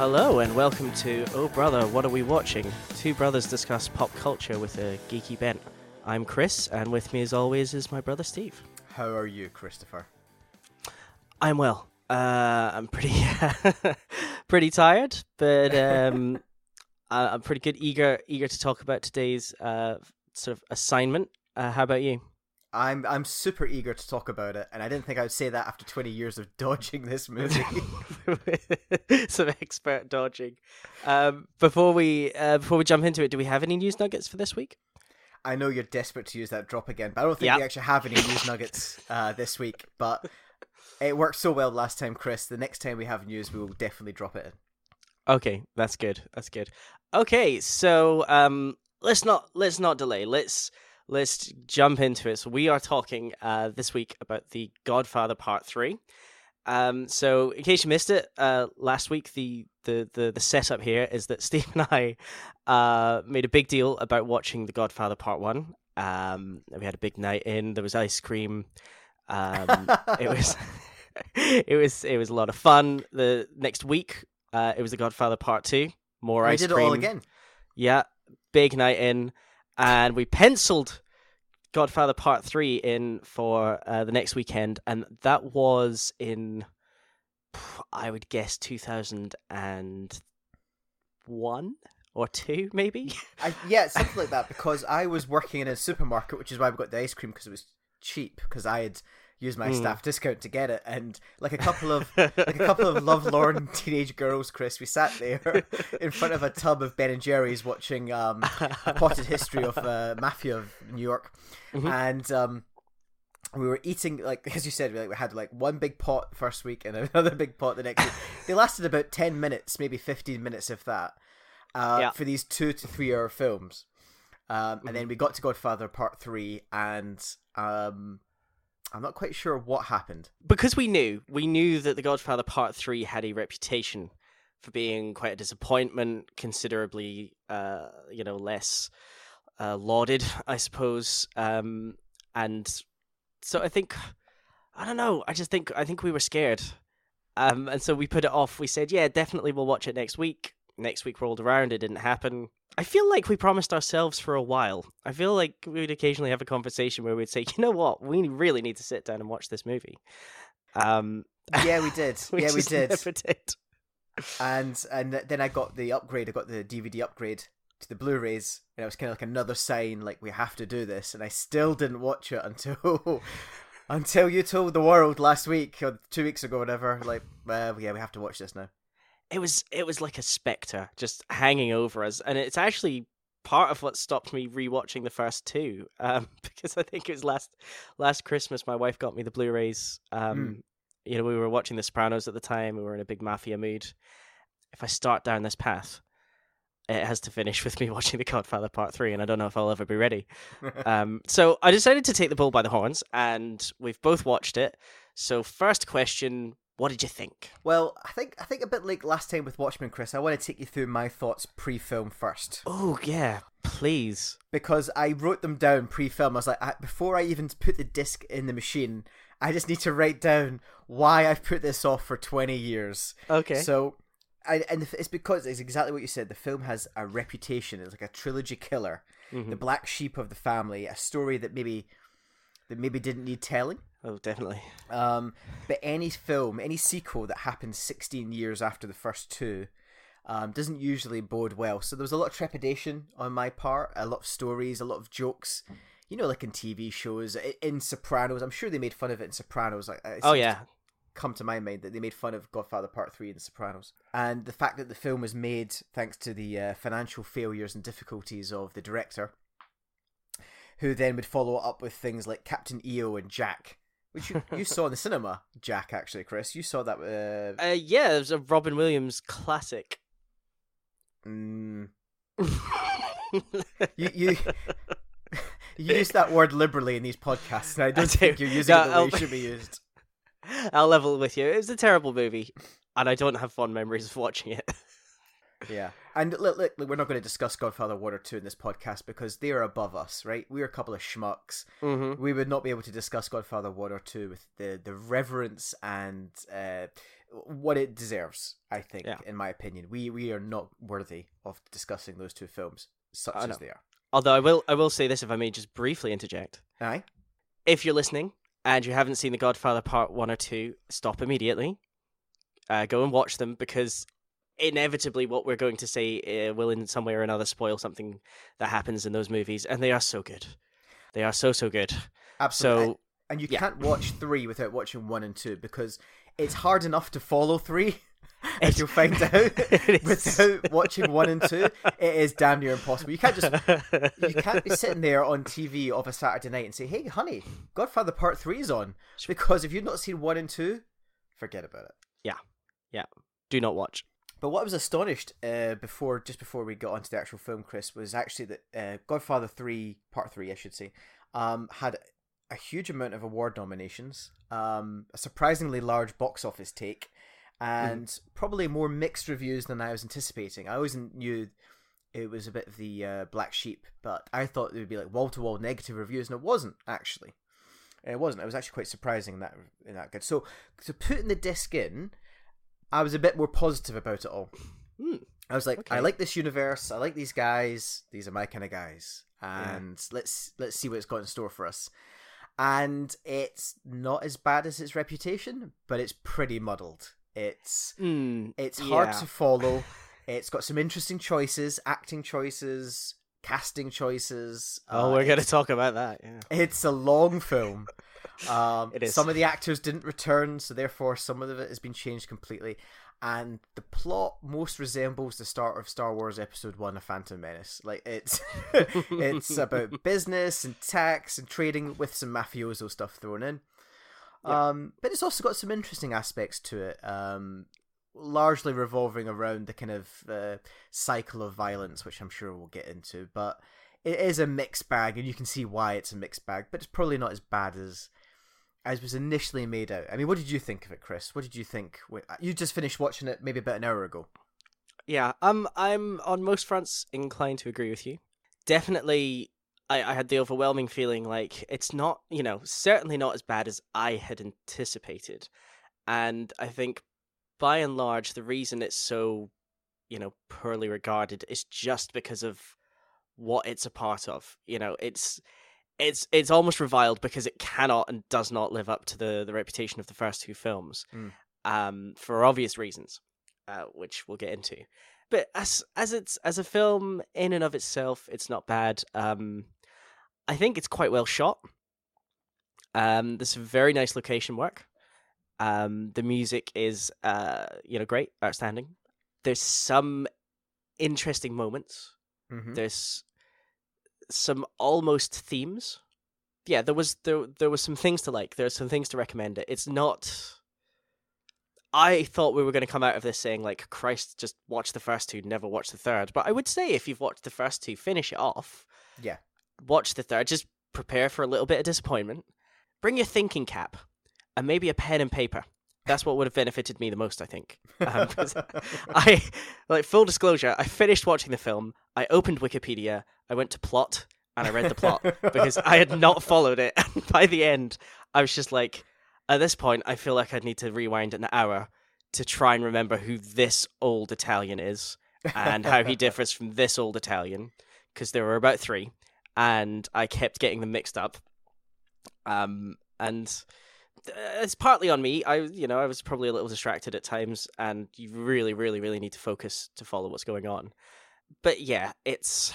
Hello and welcome to Oh Brother, What Are We Watching? Two brothers discuss pop culture with a geeky bent. I'm Chris, and with me as always is my brother Steve. How are you, Christopher? I'm well. Uh, I'm pretty pretty tired, but um, I'm pretty good. Eager eager to talk about today's uh, sort of assignment. Uh, how about you? I'm I'm super eager to talk about it, and I didn't think I would say that after 20 years of dodging this movie. Some expert dodging. Um, before we uh, before we jump into it, do we have any news nuggets for this week? I know you're desperate to use that drop again, but I don't think Yep. we actually have any news nuggets uh, this week. But it worked so well last time, Chris. The next time we have news, we will definitely drop it in. Okay, that's good. That's good. Okay, so um, let's not let's not delay. Let's let's jump into it. So we are talking uh, this week about the Godfather Part Three. Um, so in case you missed it, uh, last week the, the the the setup here is that Steve and I uh made a big deal about watching the Godfather Part One. Um, we had a big night in. There was ice cream. Um, it was it was it was a lot of fun. The next week, uh, it was the Godfather Part Two. More we ice cream. We did it all again. Yeah, big night in, and we penciled Godfather Part Three in for uh, the next weekend, and that was in, I would guess, two thousand and one or two, maybe. I, yeah, something like that. Because I was working in a supermarket, which is why we got the ice cream because it was cheap. Because I had used my Mm. staff discount to get it, and like a couple of like a couple of lovelorn teenage girls, Chris, we sat there in front of a tub of Ben and Jerry's watching um, a potted history of uh, mafia of New York, Mhm. and um, we were eating like as you said, we, like, we had like one big pot first week and another big pot the next week. they lasted about ten minutes, maybe fifteen minutes, if that, uh, Yeah. for these two to three hour films. Um, and then we got to Godfather Part Three, and um, I'm not quite sure what happened. because we knew we knew that the Godfather Part Three had a reputation for being quite a disappointment, considerably, uh, you know, less uh, lauded, I suppose. Um, and so I think, I don't know. I just think I think we were scared, um, and so we put it off. We said, yeah, definitely we'll watch it next week. Next week rolled around, it didn't happen. I feel like we promised ourselves for a while. I feel like we would occasionally have a conversation where we'd say, you know what, we really need to sit down and watch this movie. Um, Yeah, we did. we yeah, we did. never did. And and then I got the upgrade. I got the DVD upgrade to the Blu-rays, and it was kind of like another sign, like we have to do this. And I still didn't watch it until until you told the world last week or two weeks ago, whatever. Like, well, yeah, we have to watch this now. It was it was like a specter just hanging over us, and it's actually part of what stopped me rewatching the first two. Um, because I think it was last last Christmas, my wife got me the Blu-rays. Um, you know, we were watching The Sopranos at the time. We were in a big mafia mood. If I start down this path, it has to finish with me watching The Godfather Part Three, and I don't know if I'll ever be ready. um, so I decided to take the bull by the horns, and we've both watched it. So first question: What did you think? well, I think I think a bit like last time with Watchmen, Chris. I want to take you through my thoughts pre-film first. Oh yeah, please. because I wrote them down pre-film. I was like, I, before I even put the disc in the machine, I just need to write down why I've put this off for twenty years. Okay. So, I, and it's because it's exactly what you said. The film has a reputation. It's like a trilogy killer, Mhm. the black sheep of the family, a story that maybe that maybe didn't need telling. Oh, definitely. Um, but any film, any sequel that happens 16 years after the first two, um, doesn't usually bode well. So there was a lot of trepidation on my part, a lot of stories, a lot of jokes. You know, like in TV shows, in Sopranos. I'm sure they made fun of it in Sopranos. Like, Oh yeah. come to my mind that they made fun of Godfather Part Three in The Sopranos, and the fact that the film was made thanks to the uh, financial failures and difficulties of the director, who then would follow up with things like Captain EO and Jack, which you, you saw in the cinema. Jack, actually, Chris, you saw that. Uh, Uh, yeah, it was a Robin Williams classic. mm, you you. You use that word liberally in these podcasts, and I don't do. think you're using No, it the way it should be used. I'll level with you. It was a terrible movie, and I don't have fond memories of watching it. Yeah, and look, look, look, we're not going to discuss Godfather 1 or Two in this podcast because they are above us, right? We're a couple of schmucks. mm-hmm. We would not be able to discuss Godfather 1 or Two with the the reverence and uh, what it deserves. I think, Yeah. in my opinion, we we are not worthy of discussing those two films such as they are. Although I will, I will say this if I may just briefly interject. Aye. If you're listening and you haven't seen The Godfather Part One or Two, stop immediately. Uh, go and watch them because inevitably what we're going to say uh, will in some way or another spoil something that happens in those movies, and they are so good. They are so so good. Absolutely. So and you yeah. can't watch three without watching one and two because it's hard enough to follow three. As you'll find out, without watching one and two, it is damn near impossible. You can't just you can't be sitting there on TV of a Saturday night and say, "Hey, honey, Godfather Part Three is on," because if you've not seen one and two, forget about it. Yeah. Yeah. Do not watch. But what I was astonished uh, before, just before we got onto the actual film, Chris, was actually that uh, Godfather Three, Part Three, I should say, um, had a huge amount of award nominations, um, a surprisingly large box office take, and probably more mixed reviews than I was anticipating. I always knew it was a bit of the uh, black sheep, but I thought there would be like wall to wall negative reviews, and it wasn't actually. It wasn't. It was actually quite surprising in that in that good. So, so putting the disc in, I was a bit more positive about it all. Hmm. I was like, I like this universe. I like these guys. These are my kind of guys. And let's let's see what it's got in store for us. And it's not as bad as its reputation, but it's pretty muddled. It's Mm, it's hard to follow. It's got some interesting choices, acting choices, casting choices. Oh, Uh, we're going to talk about that. Yeah. It's a long film. Um, It is. Some of the actors didn't return, so therefore some of it has been changed completely. And the plot most resembles the start of Star Wars Episode One: A Phantom Menace. Like it's it's about business and tax and trading with some mafioso stuff thrown in. Yeah. Um, but it's also got some interesting aspects to it. Um, largely revolving around the kind of uh, cycle of violence, which I'm sure we'll get into. But it is a mixed bag, and you can see why it's a mixed bag. But it's probably not as bad as as was initially made out. I mean, what did you think of it, Chris? What did you think? You just finished watching it maybe about an hour ago. Yeah, um, I'm on most fronts inclined to agree with you. Definitely, I, I had the overwhelming feeling like it's not, you know, certainly not as bad as I had anticipated. And I think by and large, the reason it's so, you know, poorly regarded is just because of what it's a part of. You know, it's it's it's almost reviled because it cannot and does not live up to the the reputation of the first two films, Mm. um, for obvious reasons, uh, which we'll get into. But as as it's as a film in and of itself, it's not bad. Um, I think it's quite well shot. Um, there's some very nice location work. Um, the music is, uh, you know, great, outstanding. There's some interesting moments. Mm-hmm. There's some almost themes. Yeah, there was there there was some things to like. There's some things to recommend it. It's not. I thought we were going to come out of this saying like, Christ, just watch the first two, never watch the third. But I would say if you've watched the first two, finish it off. Yeah. Watch the third. Just prepare for a little bit of disappointment. Bring your thinking cap, and maybe a pen and paper. That's what would have benefited me the most, I think. Um, I like full disclosure. I finished watching the film. I opened Wikipedia. I went to plot and I read the plot because I had not followed it. And by the end, I was just like, at this point, I feel like I'd need to rewind an hour to try and remember who this old Italian is and how he differs from this old Italian because there were about three, and I kept getting them mixed up. Um, and it's partly on me. I, you know, I was probably a little distracted at times, and you really, really, really need to focus to follow what's going on. But yeah, it's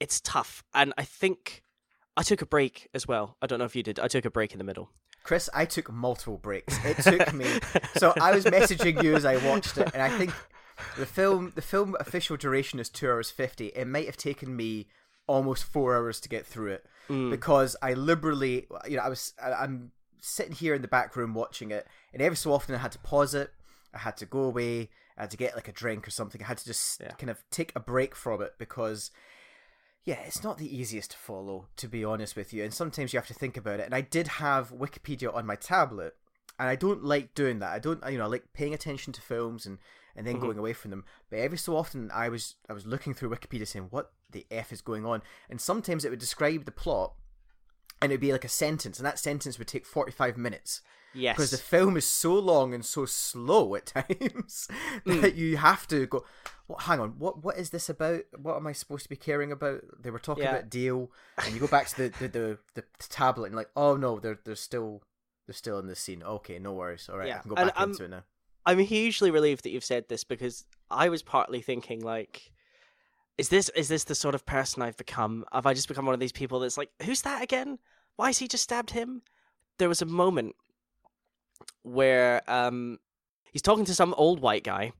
it's tough, and I think I took a break as well. I don't know if you did. I took a break in the middle. Chris, I took multiple breaks. It took me. so I was messaging you as I watched it, and I think the film the film official duration is two hours fifty. It might have taken me almost four hours to get through it Mm. because I liberally, you know, I was I, I'm sitting here in the back room watching it, and every so often I had to pause it. I had to go away. I had to get like a drink or something. I had to just Yeah. kind of take a break from it because yeah, it's not the easiest to follow, to be honest with you. And sometimes you have to think about it. And I did have Wikipedia on my tablet, and I don't like doing that. I don't, you know, I like paying attention to films and, and then Mhm. going away from them. But every so often, I was I was looking through Wikipedia saying, "What the f is going on?" And sometimes it would describe the plot, and it'd be like a sentence, and that sentence would take forty five minutes Yes. because the film is so long and so slow at times that you have to go. Well, hang on, what what is this about? What am I supposed to be caring about? They were talking Yeah. about deal, and you go back to the the, the, the tablet and like, oh no, they're they're still they're still in the scene. Okay, no worries. All right, Yeah, I can go and, back um, into it now. I'm hugely relieved that you've said this because I was partly thinking like is this is this the sort of person I've become? Have I just become one of these people that's like, who's that again? Why has he just stabbed him? There was a moment where um he's talking to some old white guy.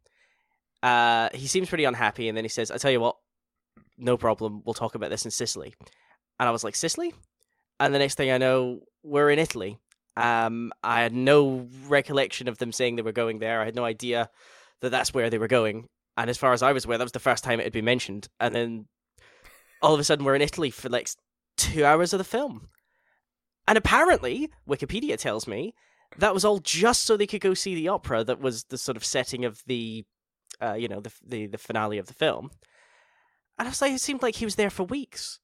Uh he seems pretty unhappy and then he says, I tell you what, no problem, we'll talk about this in Sicily. And I was like, Sicily? And the next thing I know, we're in Italy. Um, I had no recollection of them saying they were going there. I had no idea that that's where they were going. And as far as I was aware, that was the first time it had been mentioned. And then all of a sudden, we're in Italy for like two hours of the film. And apparently, Wikipedia tells me that was all just so they could go see the opera. That was the sort of setting of the, uh, you know, the the the finale of the film. And I was like, it seemed like he was there for weeks.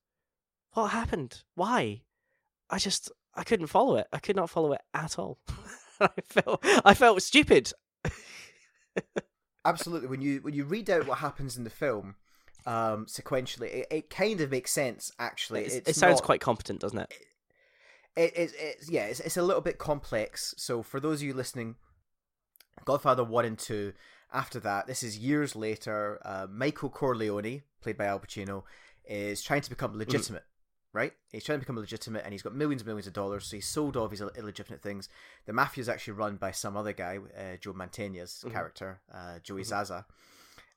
What happened? Why? I just I couldn't follow it. I could not follow it at all. I felt I felt stupid. Absolutely. When you when you read out what happens in the film, um, sequentially, it, it kind of makes sense. Actually, It's- it's it sounds not- quite competent, doesn't it? it, it, it's yeah, it's, it's a little bit complex. So for those of you listening, Godfather one and two. After that, this is years later. Uh, Michael Corleone, played by Al Pacino, is trying to become legitimate. Right, he's trying to become legitimate, and he's got millions and millions of dollars. So he's sold all of his Ill- illegitimate things. The mafia is actually run by some other guy, uh, Joe Mantegna's Mhm. character, uh, Joey Mhm. Zaza,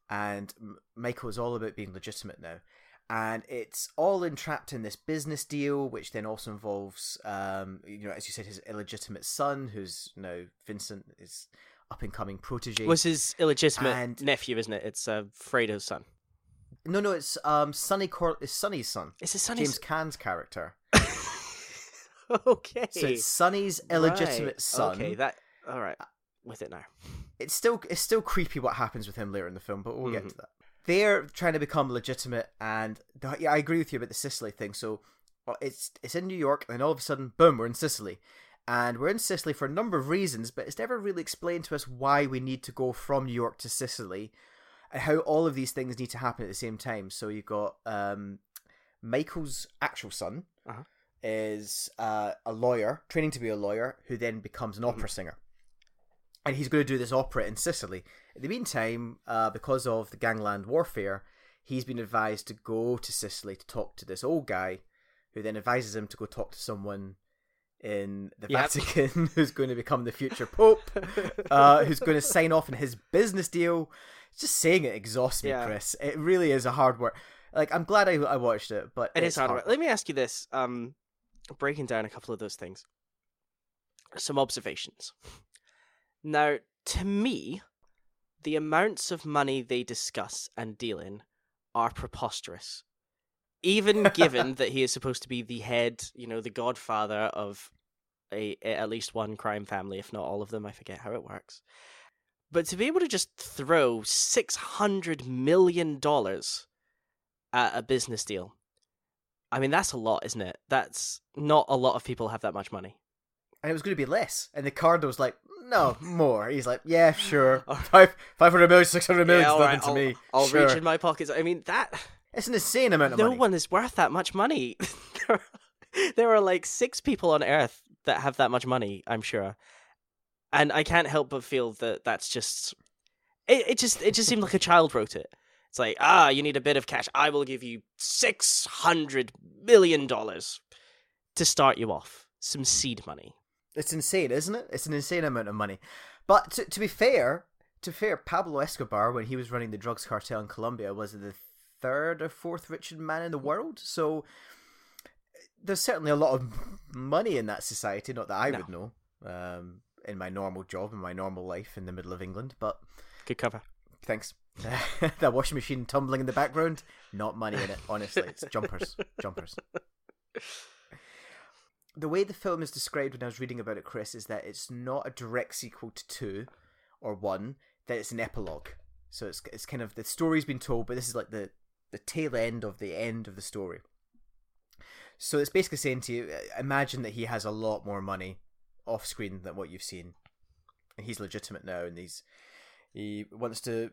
and M- Michael is all about being legitimate now and it's all entrapped in this business deal, which then also involves, um, you know, as you said, his illegitimate son, who's now Vincent, is up and coming protege. Was his illegitimate And- nephew, isn't it? It's uh, Fredo's son. No, no, it's um, Sonny Cor- it's Sonny's son, Is his son James Caan's character. okay. So it's Sonny's illegitimate Right. son. Okay, that all right. With it now. it's still it's still creepy what happens with him later in the film, but we'll Mhm. get to that. They're trying to become legitimate, and the, yeah, I agree with you about the Sicily thing. So well, it's it's in New York, and all of a sudden, boom, we're in Sicily, and we're in Sicily for a number of reasons, but it's never really explained to us why we need to go from New York to Sicily, and how all of these things need to happen at the same time. So you've got um, Michael's actual son Uh-huh. is uh, a lawyer, training to be a lawyer, who then becomes an opera singer and he's going to do this opera in Sicily. In the meantime, uh, because of the gangland warfare, he's been advised to go to Sicily to talk to this old guy, who then advises him to go talk to someone in the Yep. Vatican who's going to become the future pope, uh, who's going to sign off on his business deal. Just saying it exhausts me, Yeah. Chris. It really is a hard work. Like I'm glad I, I watched it, but It is hard. work. Let me ask you this: um, breaking down a couple of those things, some observations. Now, to me, the amounts of money they discuss and deal in are preposterous. Even given that he is supposed to be the head, you know, the godfather of a, a- at least one crime family, if not all of them, I forget how it works. But to be able to just throw six hundred million dollars at a business deal, I mean that's a lot, isn't it? That's not a lot of people have that much money. and it was going to be less. And the card was like, no, more. He's like, yeah, sure. Five, 500 million, 600 million Yeah, is nothing right, to I'll, me. I'll sure. reach in my pockets. I mean that It's an insane amount of no money. No one is worth that much money. there, there are like six people on Earth that have that much money. I'm sure, and I can't help but feel that that's just it. It just it just seemed like a child wrote it. It's like ah, you need a bit of cash. I will give you six hundred million dollars to start you off. Some seed money. It's insane, isn't it? It's an insane amount of money. But to, to be fair, to be fair, Pablo Escobar, when he was running the drugs cartel in Colombia, was the third or fourth richest man in the world. So there's certainly a lot of money in that society. Not that I No. would know um, in my normal job, in my normal life in the middle of England. But Good cover. thanks. that washing machine tumbling in the background, not money in it. Honestly, it's jumpers, jumpers. The way the film is described when I was reading about it, Chris, is that it's not a direct sequel to two or one. That it's an epilogue. So it's it's kind of the story's been told, but this is like the the tail end of the end of the story. So it's basically saying to you, imagine that he has a lot more money off screen than what you've seen, and he's legitimate now, and he's he wants to,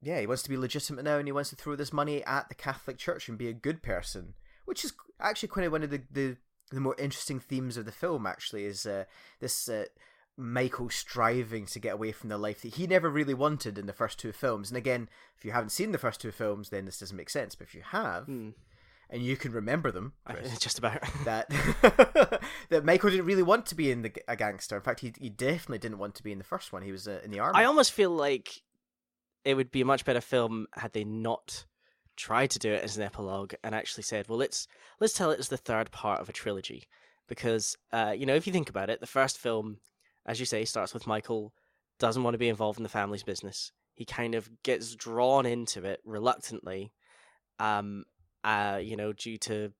yeah, he wants to be legitimate now, and he wants to throw this money at the Catholic Church and be a good person, which is actually of one of the the, the more interesting themes of the film. Actually, is uh, this. Uh, Michael striving to get away from the life that he never really wanted in the first two films. And again, if you haven't seen the first two films, then this doesn't make sense. But if you have, Hmm. and you can remember them, Chris, Just about. that that Michael didn't really want to be in the a gangster. In fact, he he definitely didn't want to be in the first one. He was uh, in the army. I almost feel like it would be a much better film had they not tried to do it as an epilogue and actually said, "Well, let's let's tell it as the third part of a trilogy." Because uh, you know, if you think about it, the first film, as you say, starts with Michael doesn't want to be involved in the family's business. He kind of gets drawn into it reluctantly, um, uh, you know, due to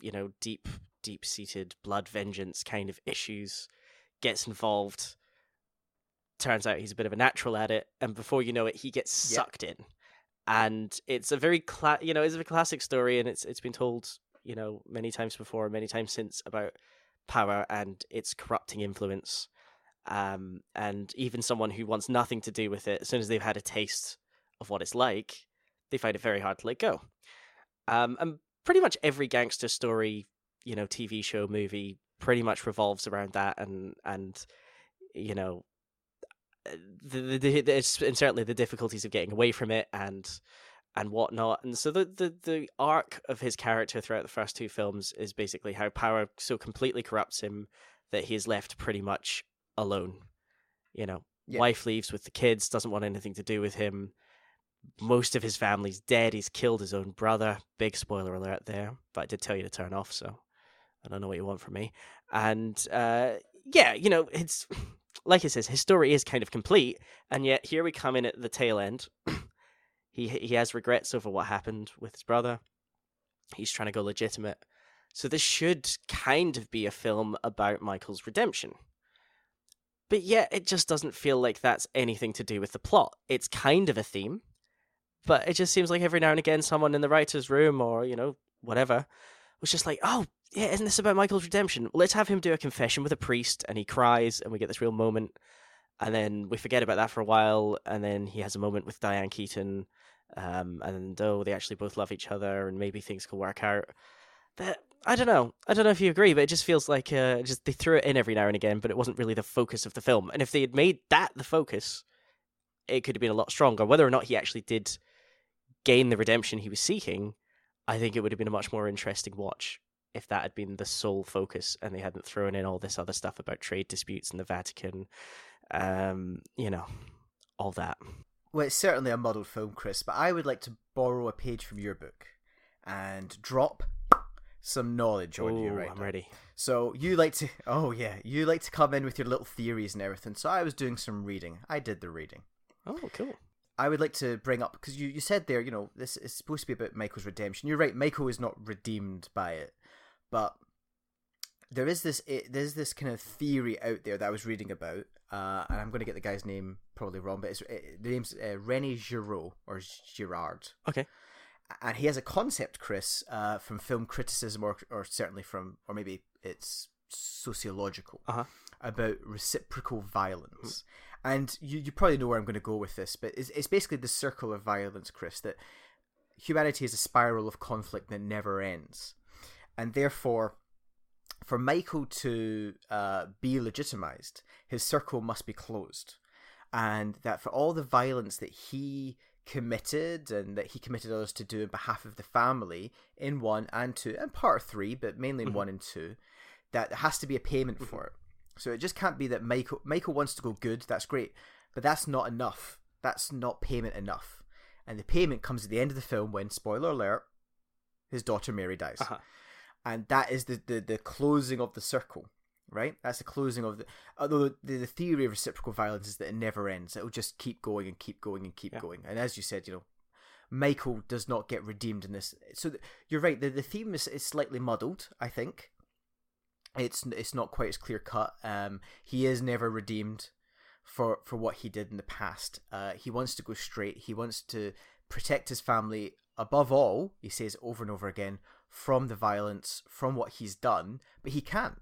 you know deep, deep-seated blood vengeance kind of issues. Gets involved turns out he's a bit of a natural at it, and before you know it, he gets Yep. sucked in. And it's a very cla- you know, it's a classic story, and it's it's been told you know many times before, many times since about power and its corrupting influence. Um, and even someone who wants nothing to do with it, as soon as they've had a taste of what it's like, they find it very hard to let go. Um, and pretty much every gangster story, you know, TV show, movie, pretty much revolves around that, and and you know, the, the, the, the and certainly the difficulties of getting away from it and and whatnot. And so the, the the arc of his character throughout the first two films is basically how power so completely corrupts him that he is left pretty much alone. You know, Yeah. wife leaves with the kids, doesn't want anything to do with him. Most of his family's dead. He's killed his own brother. Big spoiler alert there, but I did tell you to turn off, so I don't know what you want from me. And uh, yeah, you know, it's like it says, his story is kind of complete, and yet here we come in at the tail end. he he has regrets over what happened with his brother. He's trying to go legitimate. So this should kind of be a film about Michael's redemption. But yet it just doesn't feel like that's anything to do with the plot. It's kind of a theme, but it just seems like every now and again someone in the writer's room or, you know, whatever was just like, oh, yeah, isn't this about Michael's redemption? Well, let's have him do a confession with a priest and he cries and we get this real moment. And then we forget about that for a while. And then he has a moment with Diane Keaton. Um, and oh, they actually both love each other and maybe things could work out. That I don't know. I don't know if you agree, but it just feels like uh, just they threw it in every now and again, but it wasn't really the focus of the film. And if they had made that the focus, it could have been a lot stronger. Whether or not he actually did gain the redemption he was seeking, I think it would have been a much more interesting watch if that had been the sole focus and they hadn't thrown in all this other stuff about trade disputes and the Vatican, um, you know, all that. Well, it's certainly a muddled film, Chris, but I would like to borrow a page from your book and drop some knowledge on you Ooh, right I'm now. ready. So you like to, oh yeah, you like to come in with your little theories and everything. So I was doing some reading. I did the reading. Oh, cool. I would like to bring up because you, you said there, you know, this is supposed to be about Michael's redemption. You're right, Michael is not redeemed by it, but there is this it, there's this kind of theory out there that I was reading about, uh, and I'm going to get the guy's name probably wrong, but it's it, the name's uh, Rene Giraud or Girard, Okay. And he has a concept, Chris, uh, from film criticism or or certainly from or maybe it's sociological Uh-huh. about reciprocal violence. And you, you probably know where I'm going to go with this, but it's, it's basically the circle of violence, Chris, that humanity is a spiral of conflict that never ends. And therefore, for Michael to uh, be legitimized, his circle must be closed. And that for all the violence that he committed and that he committed others to do on behalf of the family in one and two and part three, but mainly in Mhm. one and two, that there has to be a payment for it. So it just can't be that Michael Michael wants to go good. That's great, but that's not enough. That's not payment enough. And the payment comes at the end of the film when, spoiler alert, his daughter Mary dies, Uh-huh. and that is the, the the closing of the circle. Right, that's the closing of the. Although the, the theory of reciprocal violence is that it never ends; it'll just keep going and keep going and keep Yeah. going. And as you said, you know, Michael does not get redeemed in this. So th- you're right. The the theme is, is slightly muddled. I think it's it's not quite as clear cut. Um, he is never redeemed for for what he did in the past. Uh, he wants to go straight. He wants to protect his family above all, he says over and over again, from the violence, from what he's done, but he can't.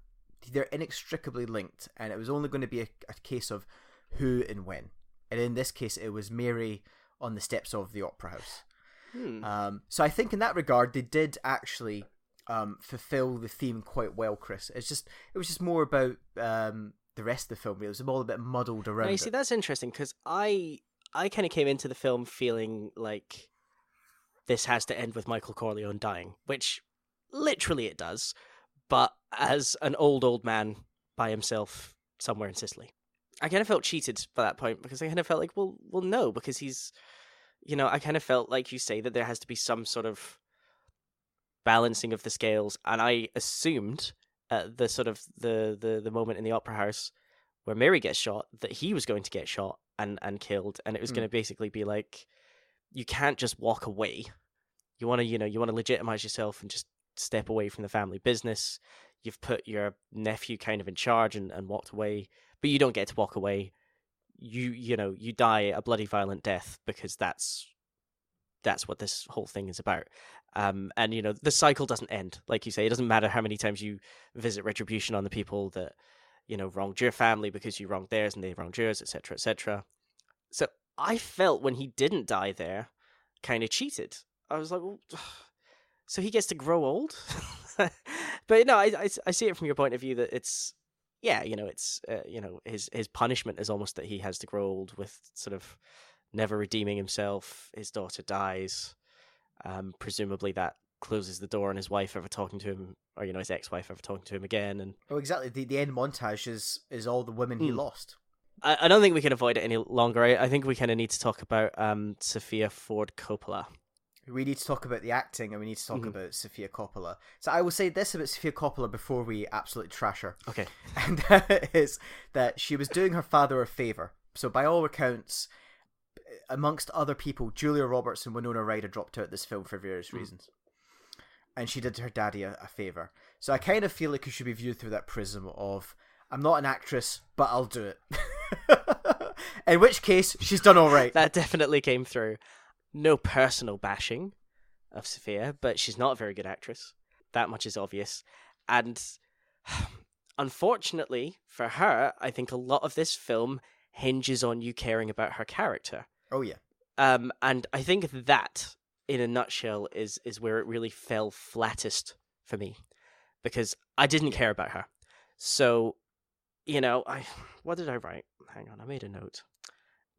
They're inextricably linked, and it was only going to be a, a case of who and when. And in this case, it was Mary on the steps of the opera house. Hmm. Um, so I think in that regard, they did actually um, fulfill the theme quite well, Chris. It's just it was just more about um, the rest of the film. It was all a bit muddled around. Now, you it. see, that's interesting because I I kind of came into the film feeling like this has to end with Michael Corleone dying, which literally it does, but as an old old man by himself somewhere in Sicily. I kind of felt cheated by that point because I kind of felt like, well, well, no, because he's, you know, I kind of felt like you say that there has to be some sort of balancing of the scales, and I assumed at the sort of the the the moment in the opera house where Mary gets shot that he was going to get shot and and killed, and it was Hmm. going to basically be like, you can't just walk away. You want to, you know, you want to legitimize yourself and just step away from the family business. You've put your nephew kind of in charge and, and walked away, but you don't get to walk away. You you know you die a bloody violent death because that's that's what this whole thing is about. Um, and you know the cycle doesn't end, like you say. It doesn't matter how many times you visit retribution on the people that you know wronged your family because you wronged theirs and they wronged yours, etc., etc. So I felt when he didn't die there, kind of cheated. I was like, well, so he gets to grow old. but no, I, I I see it from your point of view that it's yeah, you know, it's uh, you know his his punishment is almost that he has to grow old with sort of never redeeming himself. His daughter dies. Um, presumably that closes the door on his wife ever talking to him, or you know his ex-wife ever talking to him again. And Oh, exactly. The the end montage is is all the women he Hmm. lost. I, I don't think we can avoid it any longer. I, I think we kind of need to talk about um, Sofia Ford Coppola. We need to talk about the acting and we need to talk Mhm. about Sofia Coppola. So I will say this about Sofia Coppola before we absolutely trash her. Okay. And that is that she was doing her father a favor. So by all accounts, amongst other people, Julia Roberts and Winona Ryder dropped out this film for various Hmm. reasons. And she did her daddy a, a favor. So I kind of feel like it should be viewed through that prism of I'm not an actress, but I'll do it. In which case, she's done all right. That definitely came through. No personal bashing of Sofia, but she's not a very good actress. That much is obvious. And unfortunately for her, I think a lot of this film hinges on you caring about her character. Oh yeah. Um, and I think that, in a nutshell, is is where it really fell flattest for me, because I didn't care about her. So, you know, I what did I write? Hang on, I made a note.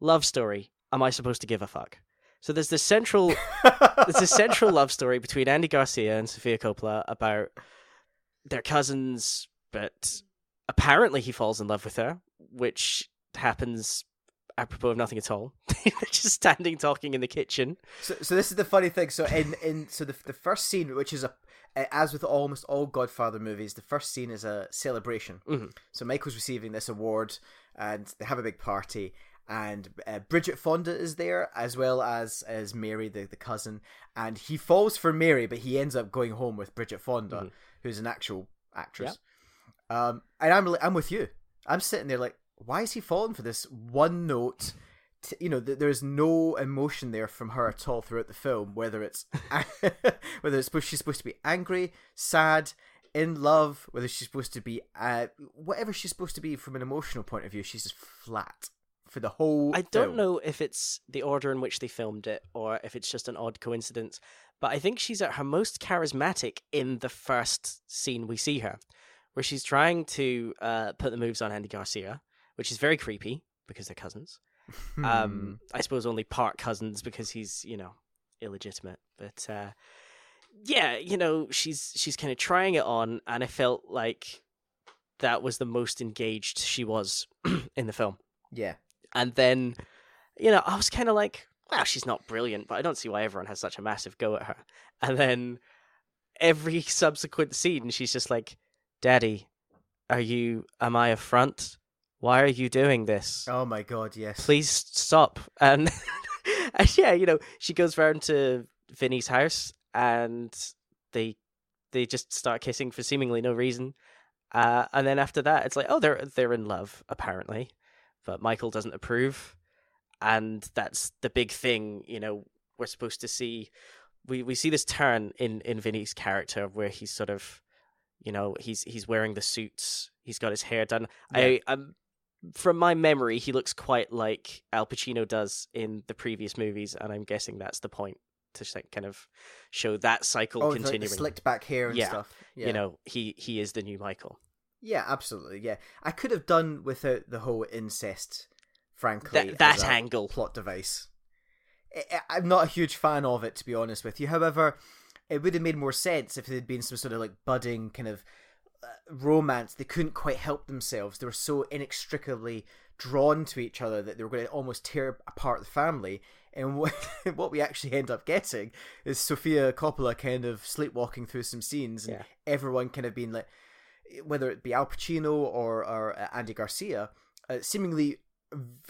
Love story. Am I supposed to give a fuck? So there's this central there's a central love story between Andy Garcia and Sofia Coppola about their cousins, but apparently he falls in love with her, which happens apropos of nothing at all. Just standing talking in the kitchen. So, so this is the funny thing. So in in so the the first scene, which is a as with almost all Godfather movies, the first scene is a celebration. Mhm. So Michael's receiving this award, and they have a big party. And uh, Bridget Fonda is there as well as as Mary, the, the cousin, and he falls for Mary, but he ends up going home with Bridget Fonda, Mhm. who's an actual actress. Um, and I'm I'm with you. I'm sitting there like, why is he falling for this one note? T- you know, th- there's no emotion there from her at all throughout the film. Whether it's whether it's supposed she's supposed to be angry, sad, in love, whether she's supposed to be uh, whatever she's supposed to be from an emotional point of view, she's just flat for the whole. I don't film. know if it's the order in which they filmed it or if it's just an odd coincidence, but I think she's at her most charismatic in the first scene we see her, where she's trying to uh, put the moves on Andy Garcia, which is very creepy because they're cousins. Hmm. Um, I suppose only part cousins because he's you know illegitimate, but uh, yeah, you know she's she's kind of trying it on, and I felt like that was the most engaged she was in the film. yeah, And then, you know, I was kind of like, well, she's not brilliant, but I don't see why everyone has such a massive go at her. And then every subsequent scene, she's just like, Daddy, are you, am I a front? Why are you doing this? oh my god, yes. Please stop. And, and yeah, you know, she goes round to Vinny's house and they they just start kissing for seemingly no reason. Uh, and then after that, it's like, oh, they're they're in love apparently, but Michael doesn't approve, and that's the big thing. You know, we're supposed to see we we see this turn in in Vinny's character where he's sort of, you know, he's he's wearing the suits, he's got his hair done. Yeah. I um from my memory, he looks quite like Al Pacino does in the previous movies, and I'm guessing that's the point to kind of show that cycle Oh, with, like, continuing. slicked back hair and Yeah. stuff. Yeah. You know, he he is the new Michael. Yeah, absolutely. Yeah, I could have done without the whole incest. Frankly, That that angle. plot device. I- I'm not a huge fan of it, to be honest with you. However, it would have made more sense if there had been some sort of like budding kind of uh, romance. They couldn't quite help themselves. They were so inextricably drawn to each other that they were going to almost tear apart the family. And what, what we actually end up getting is Sofia Coppola kind of sleepwalking through some scenes, and Yeah. everyone kind of being like, whether it be Al Pacino or, or uh, Andy Garcia, uh, seemingly,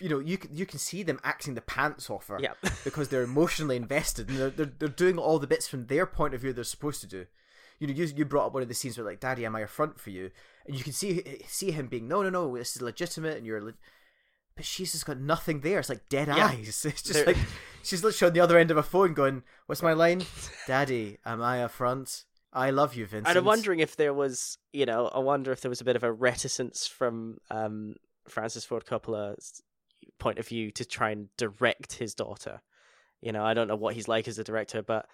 you know, you can, you can see them acting the pants off her Yeah. because they're emotionally invested and they're, they're, they're doing all the bits from their point of view they're supposed to do. You know, you, you brought up one of the scenes where like, "Daddy, am I a front for you?" And you can see see him being, "No, no, no, this is legitimate," and you're, le-. but she's just got nothing there. It's like dead Yeah. eyes. It's just They're- like she's literally on the other end of a phone, going, "What's my line, Daddy? Am I a front? I love you, Vincent." And I'm wondering if there was, you know, I wonder if there was a bit of a reticence from um, Francis Ford Coppola's point of view to try and direct his daughter. You know, I don't know what he's like as a director, but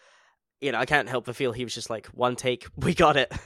you know, I can't help but feel he was just like one take, we got it.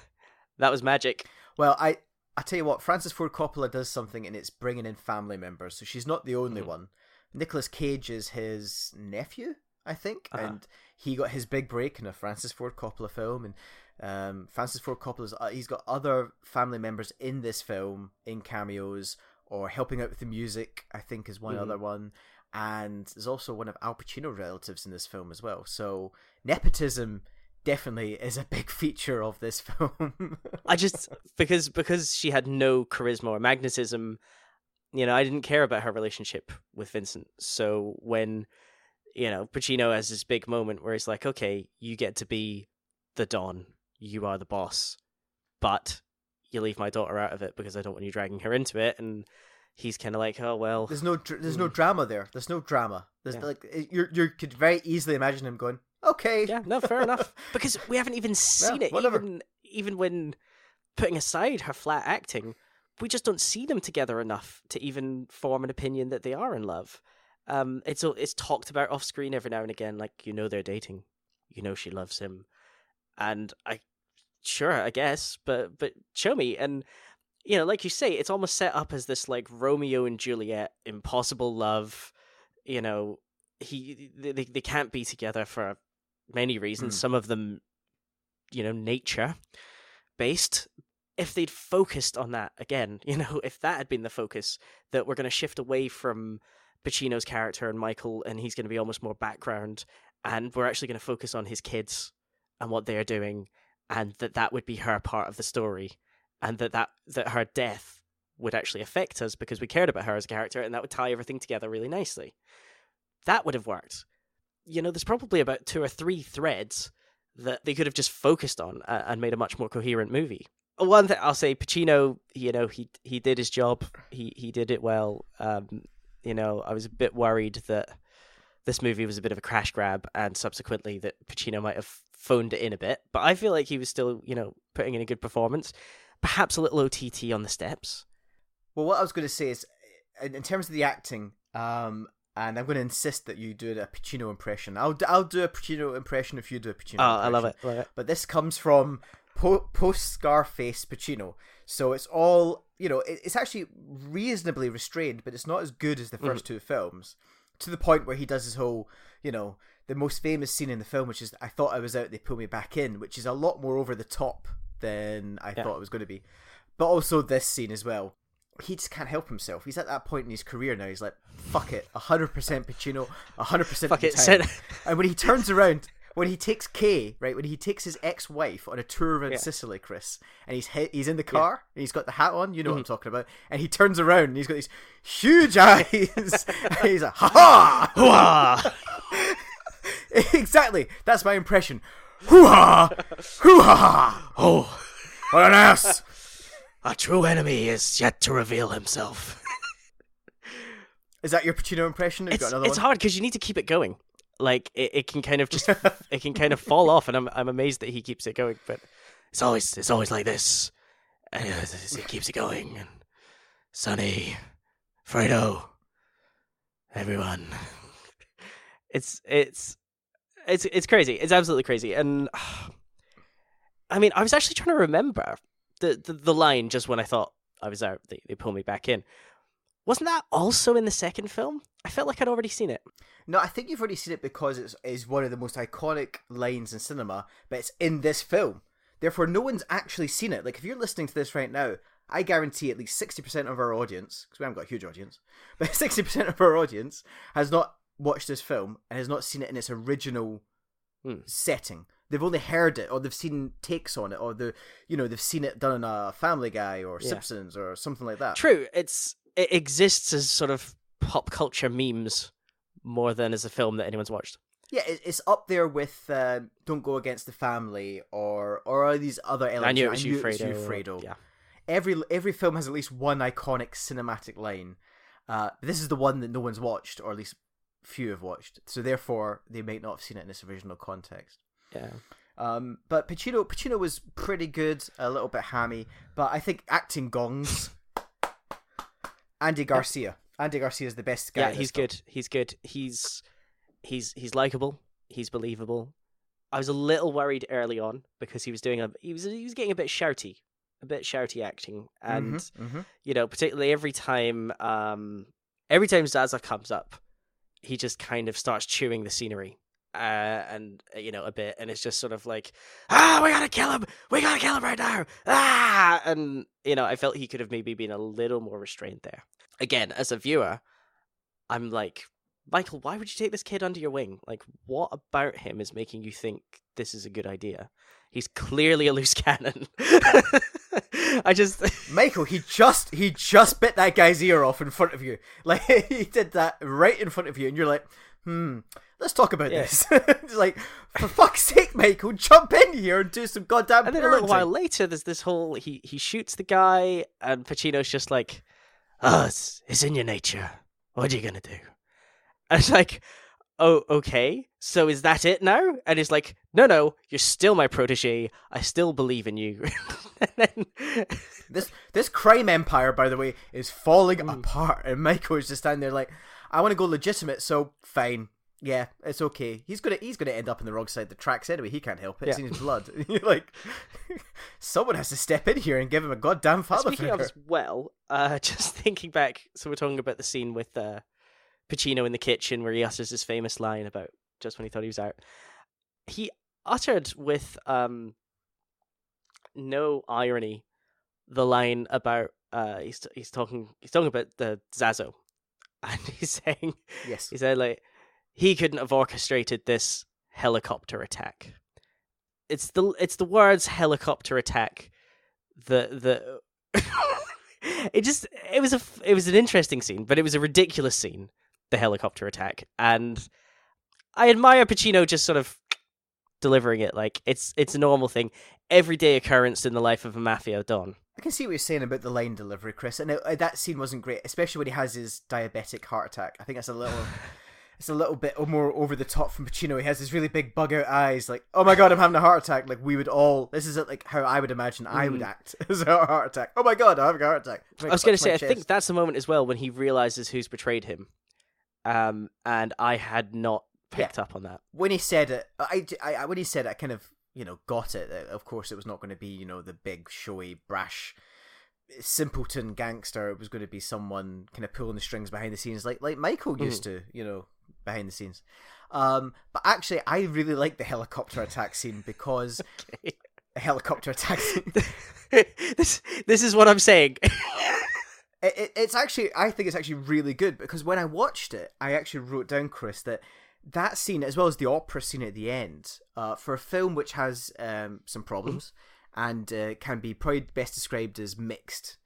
That was magic. Well, I I tell you what, Francis Ford Coppola does something, and it's bringing in family members. So she's not the only Mhm. one. Nicolas Cage is his nephew, I think, Uh-huh. and he got his big break in a Francis Ford Coppola film. And um, Francis Ford Coppola's uh, he's got other family members in this film in cameos or helping out with the music. I think is one Mhm. other one. And there's also one of Al Pacino relatives in this film as well. So nepotism definitely is a big feature of this film. I just because because she had no charisma or magnetism, you know, I didn't care about her relationship with Vincent. So when you know Pacino has this big moment where he's like, "Okay, you get to be the Don, you are the boss, but you leave my daughter out of it because I don't want you dragging her into it," and he's kind of like, "Oh well." There's no dr- there's no Mm. drama there. There's no drama. There's Yeah. like you you could very easily imagine him going, okay, Yeah, no, fair enough. Because we haven't even seen it. whatever. Even even when putting aside her flat acting, we just don't see them together enough to even form an opinion that they are in love. Um, it's all- it's talked about off screen every now and again, like you know they're dating, you know she loves him, and I, sure, I guess, but but show me and. You know, like you say, it's almost set up as this like Romeo and Juliet, impossible love. You know, he they they can't be together for many reasons. Hmm. Some of them, you know, nature based. If they'd focused on that again, you know, if that had been the focus, that we're going to shift away from Pacino's character and Michael, and he's going to be almost more background, and we're actually going to focus on his kids and what they're doing, and that that would be her part of the story, and that that that her death would actually affect us because we cared about her as a character, and that would tie everything together really nicely. That would have worked. You know, there's probably about two or three threads that they could have just focused on uh, and made a much more coherent movie. One thing I'll say, Pacino, you know, he he did his job. He he did it well. Um, you know, I was a bit worried that this movie was a bit of a crash grab, and subsequently that Pacino might have phoned it in a bit. But I feel like he was still, you know, putting in a good performance. Perhaps a little OTT on the steps. Well, what I was going to say is, in, in terms of the acting, um, and I'm going to insist that you do a Pacino impression. I'll d- I'll do a Pacino impression if you do a Pacino. Oh, I love it. Love it. But this comes from po- post Scarface Pacino, so it's all you know. It, it's actually reasonably restrained, but it's not as good as the 1st two films. To the point where he does his whole, you know, the most famous scene in the film, which is "I thought I was out, they pull me back in," which is a lot more over the top than I Yeah. thought it was going to be. But also this scene as well. He just can't help himself. He's at that point in his career now. He's like, "Fuck it, hundred percent Pacino, hundred percent Fuck it. time." And when he turns around, when he takes Kay, right, when he takes his ex-wife on a tour around Yeah. Sicily, Chris, and he's he- he's in the car and he's got the hat on, you know what Mm-hmm. I'm talking about, and he turns around and he's got these huge eyes, and he's like, ha ha! exactly. That's my impression. Hoo ha, hoo ha, Oh, what an ass. a true enemy is yet to reveal himself. Is that your Pacino impression? Have got it's hard because you need to keep it going. Like it, it can kind of just it can kind of fall off, and I'm I'm amazed that he keeps it going. But it's always it's always like this. And he keeps it going. And Sonny, Fredo, everyone. It's it's it's it's crazy. It's absolutely crazy. And I mean, I was actually trying to remember the the, the line just when I thought I was out. They they pulled me back in. Wasn't that also in the second film? I felt like I'd already seen it. No, I think you've already seen it because it's is one of the most iconic lines in cinema, but it's in this film. Therefore, no one's actually seen it. Like, if you're listening to this right now, I guarantee at least 60% of our audience, because we haven't got a huge audience, but 60% of our audience has not watched this film and has not seen it in its original Hmm. setting. They've only heard it, or they've seen takes on it, or the you know they've seen it done in a Family Guy or Yeah. Simpsons or something like that. True, it's it exists as sort of pop culture memes more than as a film that anyone's watched. Yeah, it's up there with uh, "Don't Go Against the Family" or or all these other elements. I knew it was you, Fredo. you, Fredo. Yeah, Every every film has at least one iconic cinematic line. Uh, this is the one that no one's watched, or at least few have watched. So therefore, they might not have seen it in its original context. yeah. Um, but Pacino, Pacino was pretty good, a little bit hammy, but I think acting gongs. Andy Garcia. Andy Garcia is the best guy. yeah, he's film. good. He's good. He's he's he's likable. He's believable. I was a little worried early on because he was doing a he was he was getting a bit shouty, a bit shouty acting, and Mhm, mhm. you know, particularly every time um every time Zasa comes up, he just kind of starts chewing the scenery. Uh, and uh, you know a bit, and it's just sort of like, ah, we gotta kill him, we gotta kill him right now, ah, and you know, I felt he could have maybe been a little more restrained there. Again, as a viewer, I'm like, Michael, why would you take this kid under your wing? Like, what about him is making you think this is a good idea? He's clearly a loose cannon. I just, Michael, he just he just bit that guy's ear off in front of you. Like he did that right in front of you, and you're like, hmm, let's talk about Yeah. this. it's like, for fuck's sake, Michael, jump in here and do some goddamn. and then a little while later, there's this whole he he shoots the guy, and Pacino's just like, "Oh, it's, it's in your nature. What are you gonna do?" And it's like, "Oh, okay. So is that it now?" And he's like, "No, no, you're still my protege. I still believe in you." then, This this crime empire, by the way, is falling Mm. apart, and Michael is just standing there like, I want to go legitimate, so fine. Yeah, it's okay. He's gonna he's gonna end up on the wrong side of the tracks anyway. He can't help it. It's Yeah. in his blood. Like, someone has to step in here and give him a goddamn father Speaking figure. of as well, uh, just thinking back, so we're talking about the scene with uh, Pacino in the kitchen where he utters his famous line about just when he thought he was out. He uttered with um, no irony the line about uh, he's he's talking he's talking about the Zasa, and he's saying Yes. he said like he couldn't have orchestrated this helicopter attack. It's the it's the words helicopter attack the the it just it was a it was an interesting scene, but it was a ridiculous scene, the helicopter attack, and I admire Pacino just sort of delivering it like it's it's a normal thing, everyday occurrence in the life of a mafia don. I can see what you're saying about the line delivery, Chris. And uh, that scene wasn't great, especially when he has his diabetic heart attack. I think that's a little, it's a little bit more over the top from Pacino. He has his really big bug out eyes, like, "Oh my god, I'm having a heart attack!" Like we would all. This is like how I would imagine I would act as a heart attack. Oh my god, I'm having a heart attack. I was going to say, I think that's the moment as well when he realizes who's betrayed him, um, and I had not picked up on that. when he said it, I, I, when he said it, I kind of you know got it. Of course, it was not going to be you know the big showy brash simpleton gangster. It was going to be someone kind of pulling the strings behind the scenes, like like Michael used to, you know, behind the scenes. Um, but actually, I really like the helicopter attack scene because the helicopter attack scene. this this is what I'm saying. it, it, it's actually I think it's actually really good because when I watched it, I actually wrote down Chris that that scene as well as the opera scene at the end uh, for a film which has um, some problems and uh, can be probably best described as mixed.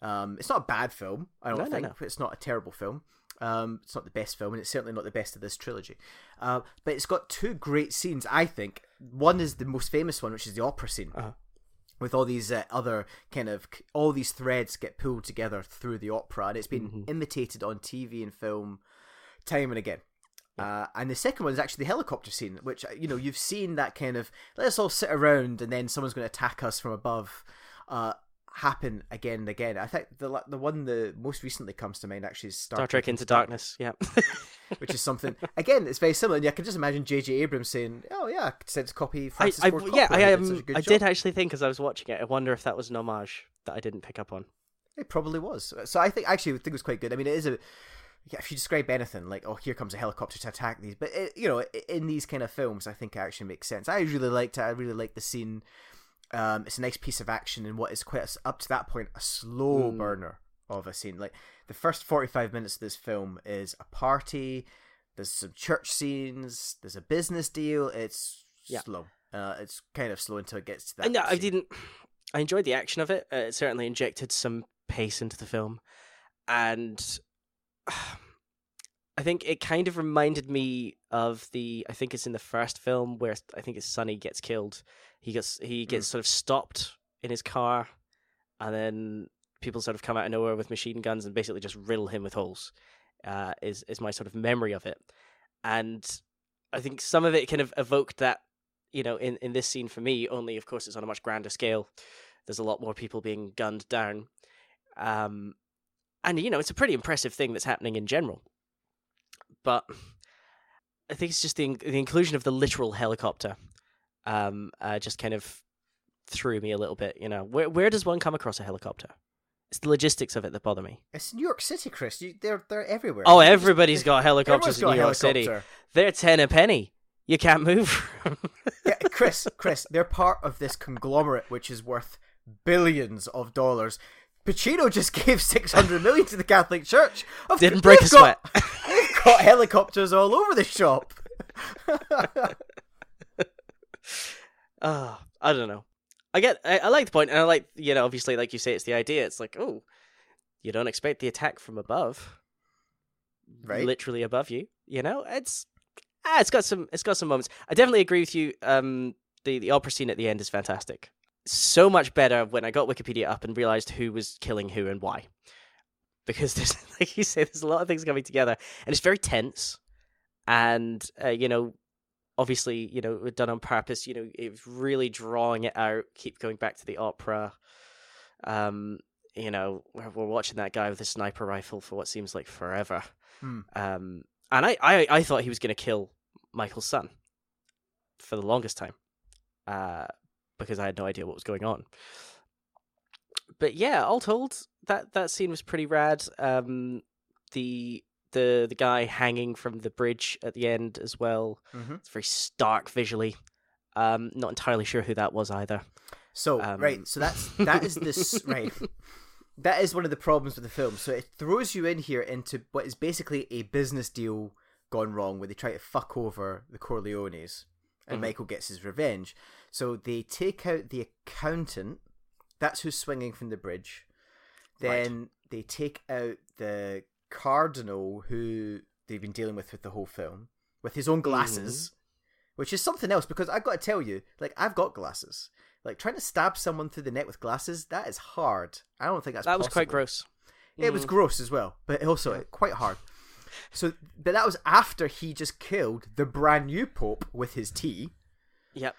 Um, it's not a bad film, I don't No, no, think. no. It's not a terrible film. Um, it's not the best film, and it's certainly not the best of this trilogy. Uh, but it's got two great scenes, I think. One is the most famous one, which is the opera scene Uh-huh. With all these uh, other kind of all these threads get pulled together through the opera, and it's been Mhm. imitated on TV and film time and again. Uh, and the second one is actually the helicopter scene, which uh, you know you've seen that kind of let's all sit around and then someone's going to attack us from above. Uh, happen again and again. I think the the one that most recently comes to mind actually is Star, Star Trek Into Darkness. Yeah, which is something again. It's very similar. And I can just imagine J.J. Abrams saying, "Oh yeah, I a copy." Francis I, I, Ford yeah, Coppola I, did um, I job." did actually think as I was watching it. I wonder if that was an homage that I didn't pick up on. It probably was. So I think actually I think it was quite good. I mean, it is a yeah, if you describe anything like, oh, here comes a helicopter to attack these, but it, you know, in these kind of films, I think it actually makes sense. I really liked it. I really liked the scene. Um, it's a nice piece of action in what is quite a, up to that point a slow Mm. burner of a scene. Like the first forty-five minutes of this film is a party. There's some church scenes. There's a business deal. It's Yeah. slow. Uh, it's kind of slow until it gets to that. I know I didn't. I enjoyed the action of it. Uh, it certainly injected some pace into the film, and I think it kind of reminded me of the. I think it's in the first film where I think it's Sonny gets killed. He gets he gets sort of stopped in his car, and then people sort of come out of nowhere with machine guns and basically just riddle him with holes. Uh, is is my sort of memory of it, and I think some of it kind of evoked that you know, in, in this scene for me, only of course it's on a much grander scale. There's a lot more people being gunned down. Um, and, you know, it's a pretty impressive thing that's happening in general. But I think it's just the, the inclusion of the literal helicopter um, uh, just kind of threw me a little bit, you know. Where, where does one come across a helicopter? It's the logistics of it that bother me. It's New York City, Chris. You, they're they're everywhere. Oh, everybody's got helicopters everyone's in New York City. They're 10 a penny. You can't move. Yeah, Chris, Chris, they're part of this conglomerate which is worth billions of dollars. Pacino just gave six hundred million to the Catholic Church. Of Didn't break a got- sweat. Got helicopters all over the shop. uh, I don't know. I get, I, I like the point, and I like, you know, obviously, like you say, it's the idea. It's like, oh, you don't expect the attack from above, Right. Literally above you. You know, it's, ah, it's got some, it's got some moments. I definitely agree with you. Um, the the opera scene at the end is fantastic. So much better when I got Wikipedia up and realized who was killing who and why. Because there's, like you say, there's a lot of things coming together, and it's very tense. And uh, you know, obviously, you know, done on purpose. You know, it's really drawing it out. Keep going back to the opera. Um, you know, we're, we're watching that guy with a sniper rifle for what seems like forever. Hmm. Um, and I, I, I thought he was going to kill Michael's son for the longest time, uh, because I had no idea what was going on. But yeah, all told, that that scene was pretty rad. Um, the the the guy hanging from the bridge at the end as well. Mm-hmm. It's very stark visually. Um, not entirely sure who that was either. So Um, right, so that's that is this right. That is one of the problems with the film. So it throws you in here into what is basically a business deal gone wrong, where they try to fuck over the Corleones, and Mhm. Michael gets his revenge. So they take out the accountant. That's who's swinging from the bridge. Right. Then they take out the cardinal who they've been dealing with with the whole film with his own glasses, which is something else because I've got to tell you, like I've got glasses. Like trying to stab someone through the neck with glasses, that is hard. I don't think that's that was quite gross. It was Mm. gross as well, but also quite hard. So, but that was after he just killed the brand new pope with his tea. Yep.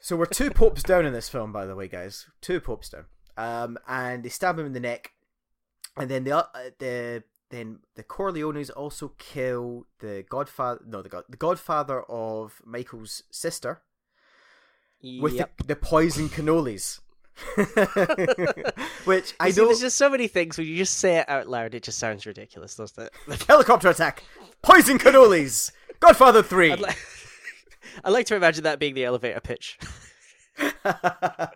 So we're two popes down in this film, by the way, guys. Two popes down. Um, and they stab him in the neck, and then the uh, the then the Corleones also kill the godfather. No, the god the godfather of Michael's sister with the, the poison cannolis. Which I know there's just so many things when you just say it out loud, it just sounds ridiculous, doesn't it? The helicopter attack, poison cannolis, Godfather three. I'd, li- I'd like to imagine that being the elevator pitch. I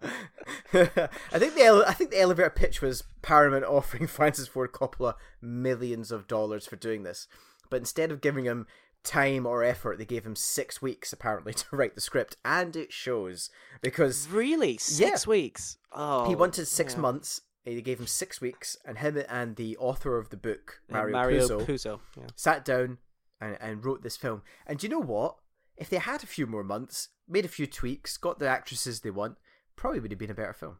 think the ele- I think the elevator pitch was Paramount offering Francis Ford Coppola millions of dollars for doing this, but instead of giving him time or effort, they gave him six weeks apparently to write the script, and it shows because Really? Six weeks? Oh, he wanted six yeah. months. They gave him six weeks, and him and the author of the book, Mario, Mario Puzo, Puzo. Yeah. sat down and, and wrote this film. And do you know what? If they had a few more months, made a few tweaks, got the actresses they want, probably would have been a better film.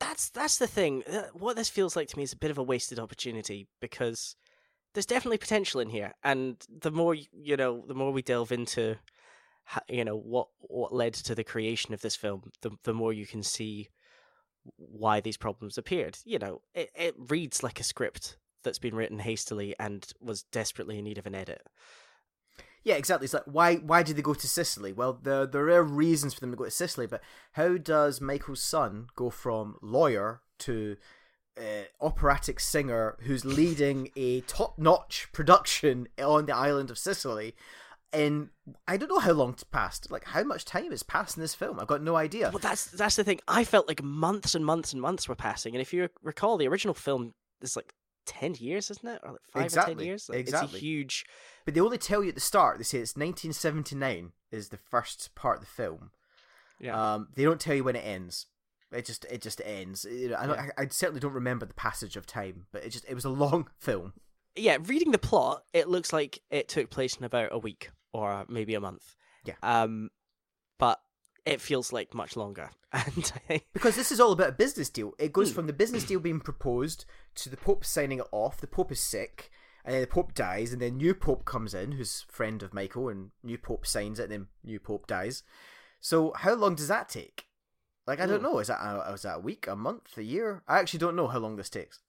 That's that's the thing. Uh, What this feels like to me is a bit of a wasted opportunity because there's definitely potential in here, and the more you know, the more we delve into, you know, what what led to the creation of this film, the the more you can see why these problems appeared. You know, it it reads like a script that's been written hastily and was desperately in need of an edit. Yeah, exactly. It's like why why did they go to Sicily? Well, there there are reasons for them to go to Sicily, but how does Michael's son go from lawyer to uh, operatic singer who's leading a top-notch production on the island of Sicily? And I don't know how long it's passed. Like how much time has passed in this film? I've got no idea. Well, that's that's the thing. I felt like months and months and months were passing. And if you recall, the original film is like ten years, isn't it? Or like five exactly. or ten years. Like, exactly. It's a huge. But they only tell you at the start. They say it's 1979 is the first part of the film. Yeah. Um, they don't tell you when it ends. It just it just ends. You know, I, Yeah. I, I certainly don't remember the passage of time, but it just it was a long film. yeah, reading the plot, it looks like it took place in about a week or maybe a month. Yeah. Um, but it feels like much longer, and I, Because this is all about a business deal. It goes Hmm. from the business deal being proposed to the Pope signing it off. The Pope is sick, and then the Pope dies, and then new Pope comes in, who's friend of Michael, and new Pope signs it, and then new Pope dies. So how long does that take? Like I don't Hmm. know. Is that a, is that a week, a month, a year? I actually don't know how long this takes.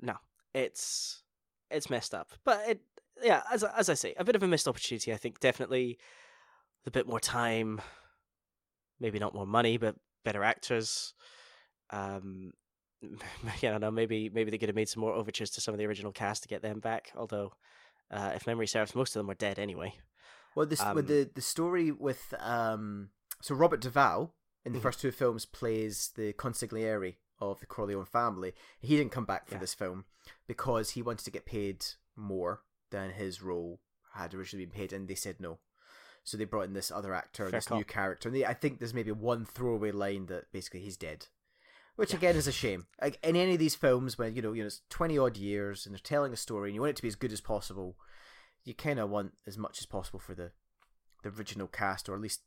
no, it's it's messed up. But it, yeah, as as I say, a bit of a missed opportunity. I think definitely a bit more time, maybe not more money, but better actors. Um, yeah, I don't know. Maybe maybe they could have made some more overtures to some of the original cast to get them back. Although, uh, if memory serves, most of them were dead anyway. Well, this Um, with the the story with um so Robert Duvall in the Mhm. first two films plays the consigliere of the Corleone family. He didn't come back for Yeah. this film because he wanted to get paid more than his role had originally been paid, and they said no. So they brought in this other actor, Fair this call. new character, and they, I think there's maybe one throwaway line that basically he's dead, which Yeah. again is a shame. Like in any of these films, when you know you know it's twenty odd years and they're telling a story and you want it to be as good as possible, you kind of want as much as possible for the the original cast, or at least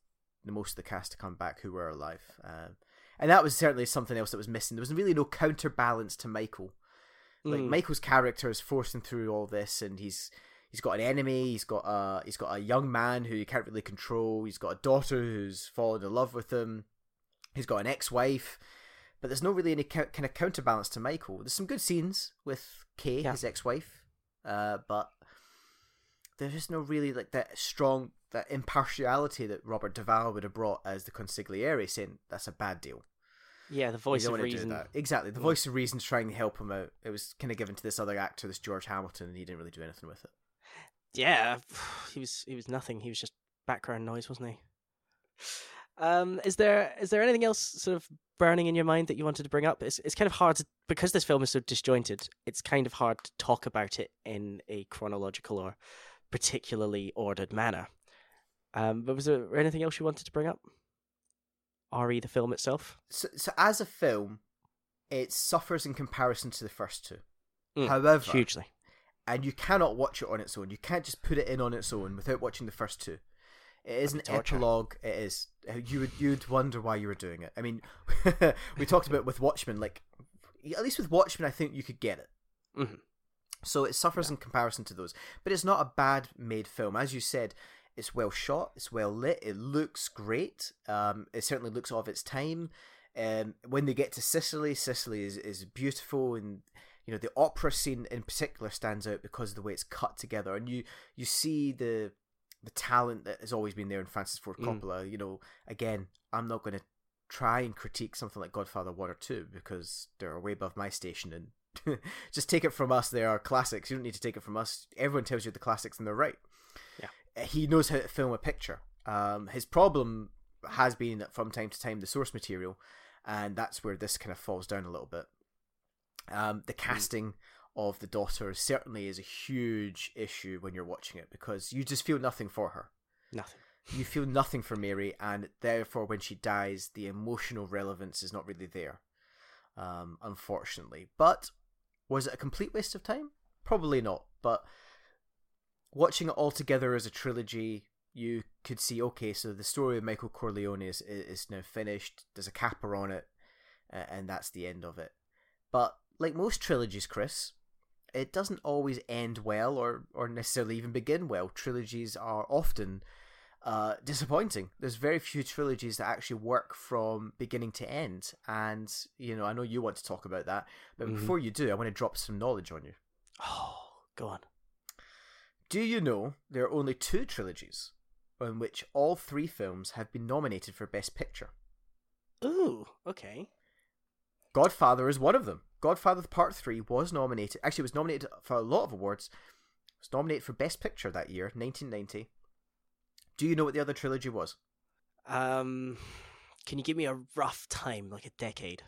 the most of the cast to come back who were alive. Um, and that was certainly something else that was missing. There was really no counterbalance to Michael. Like Mm. Michael's character is forcing through all this, and he's he's got an enemy. He's got a he's got a young man who he can't really control. He's got a daughter who's fallen in love with him. He's got an ex-wife, but there's no really any cou- kind of counterbalance to Michael. There's some good scenes with Kay, Yeah. his ex-wife, uh, but there's just no really like that strong that impartiality that Robert Duvall would have brought as the consigliere, saying that's a bad deal. Yeah, the voice of reason. Exactly, the Yeah. voice of reason's trying to help him out. It was kind of given to this other actor, this George Hamilton, and he didn't really do anything with it. Yeah, he was he was nothing. He was just background noise, wasn't he? Um, is there is there anything else sort of burning in your mind that you wanted to bring up? It's it's kind of hard to, because this film is so disjointed. It's kind of hard to talk about it in a chronological or particularly ordered manner. Um, but was there anything else you wanted to bring up? Re the film itself. So, so as a film, it suffers in comparison to the first two. Mm, However, Hugely. and you cannot watch it on its own. You can't just put it in on its own without watching the first two. It is an That'd be torture. epilogue. It is. You would you'd wonder why you were doing it. I mean, we talked about with Watchmen. Like, at least with Watchmen, I think you could get it. Mhm. So it suffers in comparison to those, but it's not a bad made film. As you said, it's well shot. It's well lit. It looks great. Um, it certainly looks of its time. Um, when they get to Sicily, Sicily is, is beautiful, and you know the opera scene in particular stands out because of the way it's cut together, and you you see the the talent that has always been there in Francis Ford Mm. Coppola. You know, again, I'm not going to try and critique something like Godfather One or Two because they're way above my station, and just take it from us. They are classics. You don't need to take it from us. Everyone tells you the classics, and they're right. Yeah. Uh, he knows how to film a picture. Um, his problem has been that from time to time the source material, and that's where this kind of falls down a little bit. Um, the casting of the daughter certainly is a huge issue when you're watching it because you just feel nothing for her. Nothing. You feel nothing for Mary, and therefore, when she dies, the emotional relevance is not really there, um, unfortunately. But was it a complete waste of time? Probably not. But watching it all together as a trilogy, you could see okay, so the story of Michael Corleone is is now finished. There's a capper on it, and that's the end of it. But like most trilogies, Chris, it doesn't always end well or or necessarily even begin well. Trilogies are often uh, disappointing. There's very few trilogies that actually work from beginning to end, and you know I know you want to talk about that, but Mhm. before you do, I want to drop some knowledge on you. Oh, go on. Do you know there are only two trilogies on which all three films have been nominated for Best Picture? Ooh, okay. Godfather is one of them. Godfather Part 3 was nominated, actually, it was nominated for a lot of awards. It was nominated for Best Picture that year, 1990. Do you know what the other trilogy was? Um, can you give me a rough time, like a decade?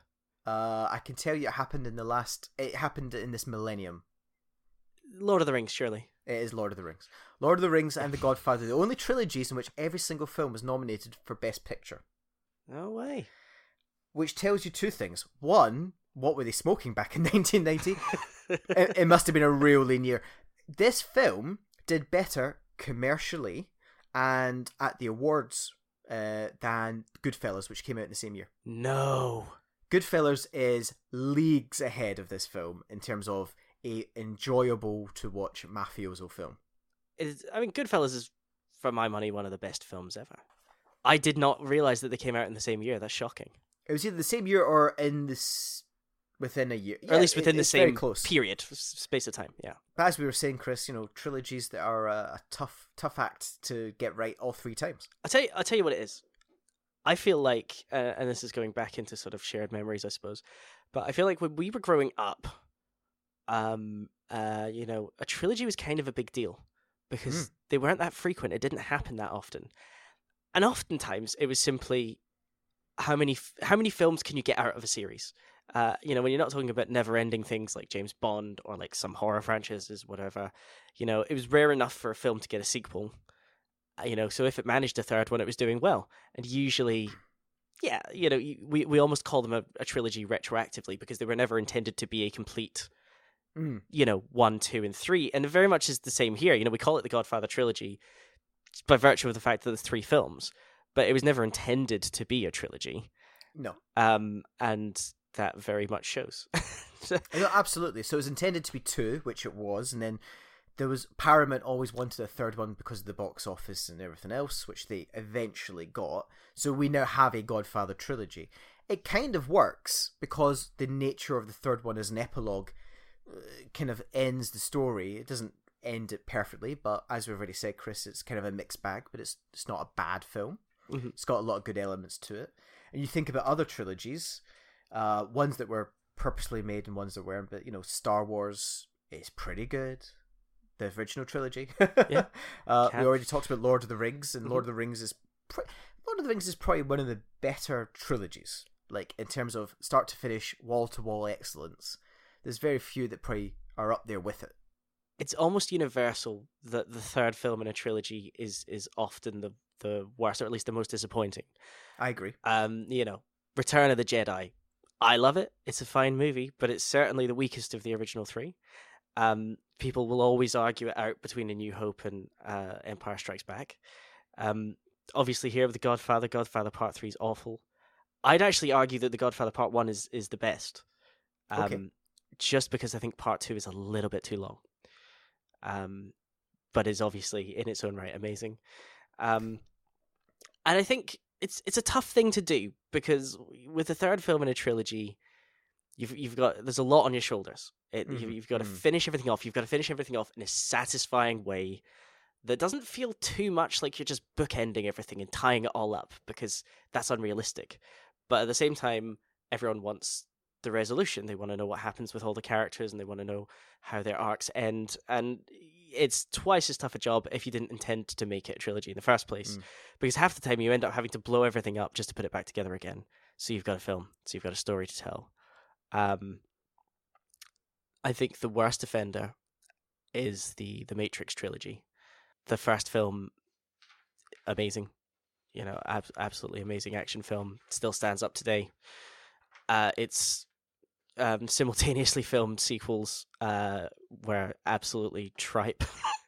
Uh, I can tell you it happened in the last, it happened in this millennium. Lord of the Rings, surely. It is Lord of the Rings. Lord of the Rings and The Godfather, the only trilogies in which every single film was nominated for Best Picture. No way. Which tells you two things. One, what were they smoking back in 1990? it, it must have been a real lean year. This film did better commercially and at the awards uh, than Goodfellas, which came out in the same year. no. Goodfellas is leagues ahead of this film in terms of a enjoyable to watch mafioso film. It's, I mean, Goodfellas is, for my money, one of the best films ever. I did not realize that they came out in the same year. That's shocking. It was either the same year or in this within a year, or at least it- within the same close. period, space of time. Yeah. But as we were saying, Chris, you know, trilogies that are a, a tough, tough act to get right all three times. I'll tell you. I'll tell you what it is. I feel like, uh, and this is going back into sort of shared memories, I suppose. But I feel like when we were growing up, um, uh, you know, a trilogy was kind of a big deal because they weren't that frequent. It didn't happen that often, and oftentimes it was simply how many how many films can you get out of a series? Uh, you know, when you're not talking about never-ending things like James Bond or like some horror franchises, whatever. You know, it was rare enough for a film to get a sequel. Uh, You know, so if it managed a third one, it was doing well. And usually, yeah, you know, we we almost call them a, a trilogy retroactively because they were never intended to be a complete Mm. you know, one, two, and three. And it very much is the same here. You know, we call it the Godfather trilogy by virtue of the fact that there's three films, but it was never intended to be a trilogy. No, Um, and that very much shows. So- no, absolutely. So it was intended to be two, which it was, and then there was Paramount always wanted a third one because of the box office and everything else, which they eventually got. So we now have a Godfather trilogy. It kind of works because the nature of the third one as an epilogue uh, kind of ends the story. It doesn't end it perfectly, but as we've already said, Chris, it's kind of a mixed bag. But it's it's not a bad film. Mhm. It's got a lot of good elements to it. And you think about other trilogies, uh, ones that were purposely made and ones that weren't. But you know, Star Wars is pretty good. The original trilogy. Yeah. uh, we already talked about Lord of the Rings, and Mhm. Lord of the Rings is pr- Lord of the Rings is probably one of the better trilogies. Like in terms of start to finish, wall to wall excellence. There's very few that probably are up there with it. it's almost universal that the third film in a trilogy is is often the the worst, or at least the most disappointing. I agree. Um, you know, Return of the Jedi. I love it. It's a fine movie, but it's certainly the weakest of the original three. Um, people will always argue it out between A New Hope and uh, Empire Strikes Back. Um, obviously, here with The Godfather, Godfather Part Three is awful. I'd actually argue that The Godfather Part One is is the best. Um, Okay. Just because I think Part Two is a little bit too long. Um, but is obviously in its own right amazing. Um, and I think it's it's a tough thing to do because with the third film in a trilogy, you've you've got there's a lot on your shoulders. It, you've, Mhm, you've got to mhm. finish everything off. You've got to finish everything off in a satisfying way that doesn't feel too much like you're just bookending everything and tying it all up because that's unrealistic. But at the same time, everyone wants the resolution. They want to know what happens with all the characters and they want to know how their arcs end. And it's twice as tough a job if you didn't intend to make it a trilogy in the first place. Mm. Because half the time you end up having to blow everything up just to put it back together again. So you've got a film, so you've got a story to tell. Um, I think the worst offender is the the Matrix trilogy. The first film, amazing, you know, ab- absolutely amazing action film. Still stands up today. Uh, it's um, simultaneously filmed sequels uh, were absolutely tripe,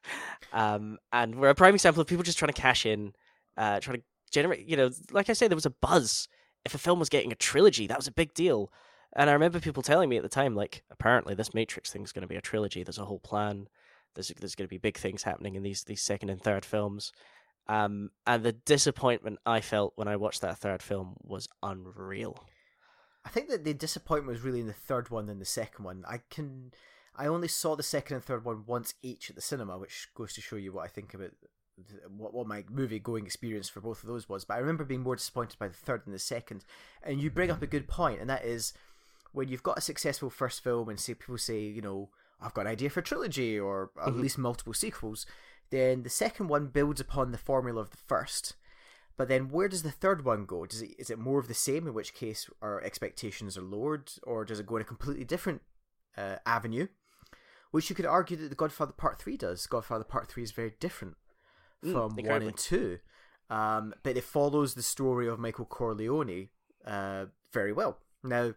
um, and we're a prime example of people just trying to cash in, uh, trying to generate. You know, like I say, there was a buzz. If a film was getting a trilogy, that was a big deal. And I remember people telling me at the time, like, apparently this Matrix thing is going to be a trilogy. There's a whole plan. There's there's going to be big things happening in these these second and third films. Um, and the disappointment I felt when I watched that third film was unreal. I think that the disappointment was really in the third one than the second one. I can, I only saw the second and third one once each at the cinema, which goes to show you what I think about what what my movie going experience for both of those was. But I remember being more disappointed by the third than the second. And you bring up a good point, and that is when you've got a successful first film, and say people say, you know, I've got an idea for a trilogy or at mm-hmm. least multiple sequels. Then the second one builds upon the formula of the first. But then where does the third one go? Does it is it more of the same, in which case our expectations are lowered, or does it go in a completely different uh, avenue? Which you could argue that the Godfather Part Three does. Godfather Part Three is very different mm, from mm, one and two, um, but it follows the story of Michael Corleone uh, very well. Now,